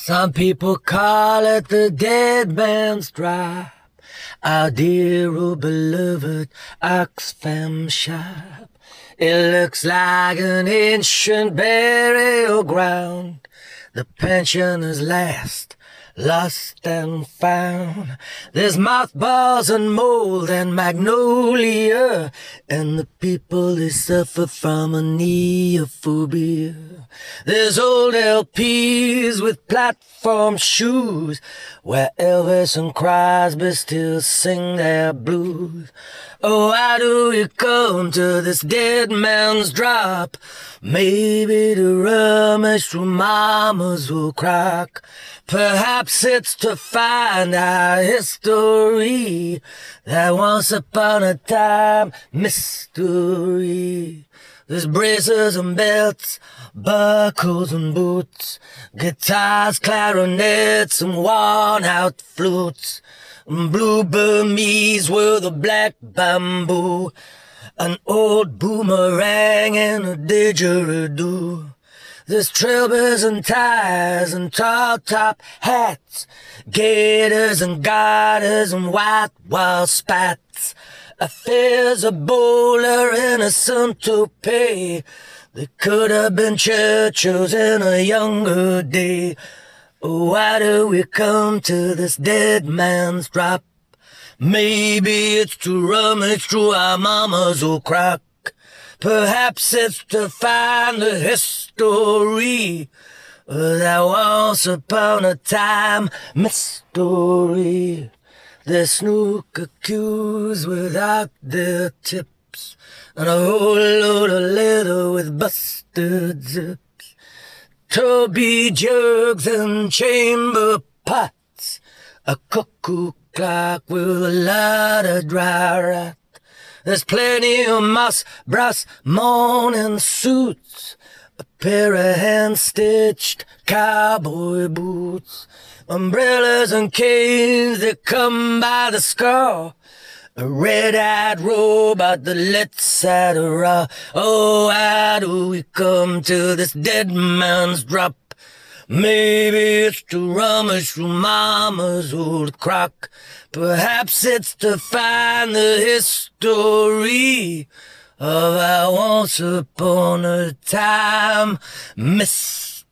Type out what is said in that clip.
Some people call it the dead man's drop. Our dear old beloved Oxfam shop. It looks like an ancient burial ground. The pensioners last lost and found. There's mothballs and mold and magnolia, and the people they suffer from a neophobia. There's old LPs with platform shoes, where Elvis and Crosby still sing their blues. Oh, why do we come to this dead man's drop? Maybe to rummage through mama's old crock. Perhaps it's to find our history, that once upon a time mystery. There's braces and belts, buckles and boots, guitars, clarinets, and worn-out flutes, and blue Burmese with a black bamboo, an old boomerang and a didgeridoo. There's trailblazers and ties and tall top hats, gaiters and garters and white wall spats. A fez, a bowler, and a sun topee. They could have been Churchills in a younger day. Why do we come to this dead man's drop? Maybe it's to rummage through our mama's old crock. Perhaps it's to find the history that once upon a time mystery. They snooker cues without their tips, and a whole load of leather with busted zips. Toby jugs and chamber pots, a cuckoo clock with a lot of dry rot. There's plenty of moss brass morning suits, a pair of hand-stitched cowboy boots. Umbrellas and canes that come by the score. A red-eyed robot that lets out a raw. Oh, how do we come to this dead man's drop? Maybe it's to rummage through mama's old crock. Perhaps it's to find the history of our once upon a time mystery.